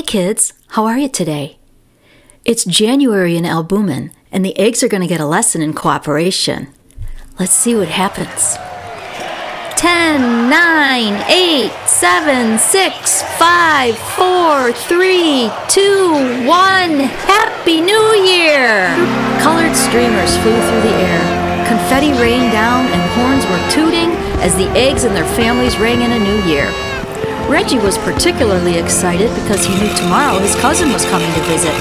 kids. How are you today? It's January in Albumin, and the eggs are going to get a lesson in cooperation. Let's see what happens. 10, 9, 8, 7, 6, 5, 4, 3, 2, 1. Happy New Year! Colored streamers flew through the air. Confetti rained down, and horns were tooting as the eggs and their families rang in a new year. Reggie was particularly excited because he knew tomorrow his cousin was coming to visit.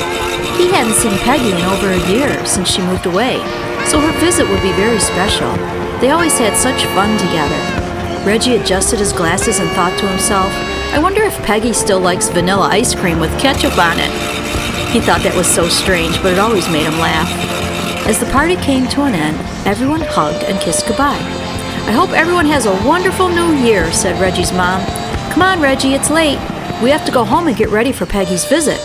He hadn't seen Peggy in over a year since she moved away, so her visit would be very special. They always had such fun together. Reggie adjusted his glasses and thought to himself, I wonder if Peggy still likes vanilla ice cream with ketchup on it. He thought that was so strange, but it always made him laugh. As the party came to an end, everyone hugged and kissed goodbye. I hope everyone has a wonderful new year, said Reggie's mom. Come on, Reggie, it's late. We have to go home and get ready for Peggy's visit.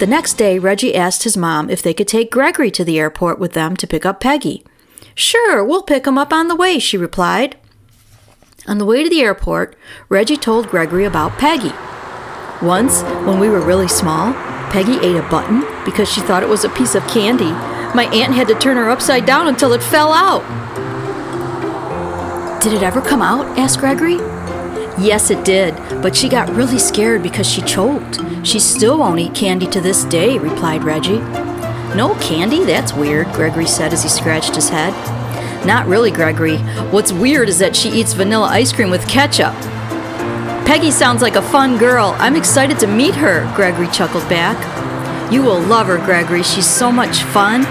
The next day, Reggie asked his mom if they could take Gregory to the airport with them to pick up Peggy. Sure, we'll pick him up on the way, she replied. On the way to the airport, Reggie told Gregory about Peggy. Once, when we were really small, Peggy ate a button because she thought it was a piece of candy. My aunt had to turn her upside down until it fell out. Did it ever come out? asked Gregory. Yes, it did, but she got really scared because she choked. She still won't eat candy to this day, replied Reggie. No candy? That's weird, Gregory said as he scratched his head. Not really, Gregory. What's weird is that she eats vanilla ice cream with ketchup. Peggy sounds like a fun girl. I'm excited to meet her, Gregory chuckled back. You will love her, Gregory. She's so much fun.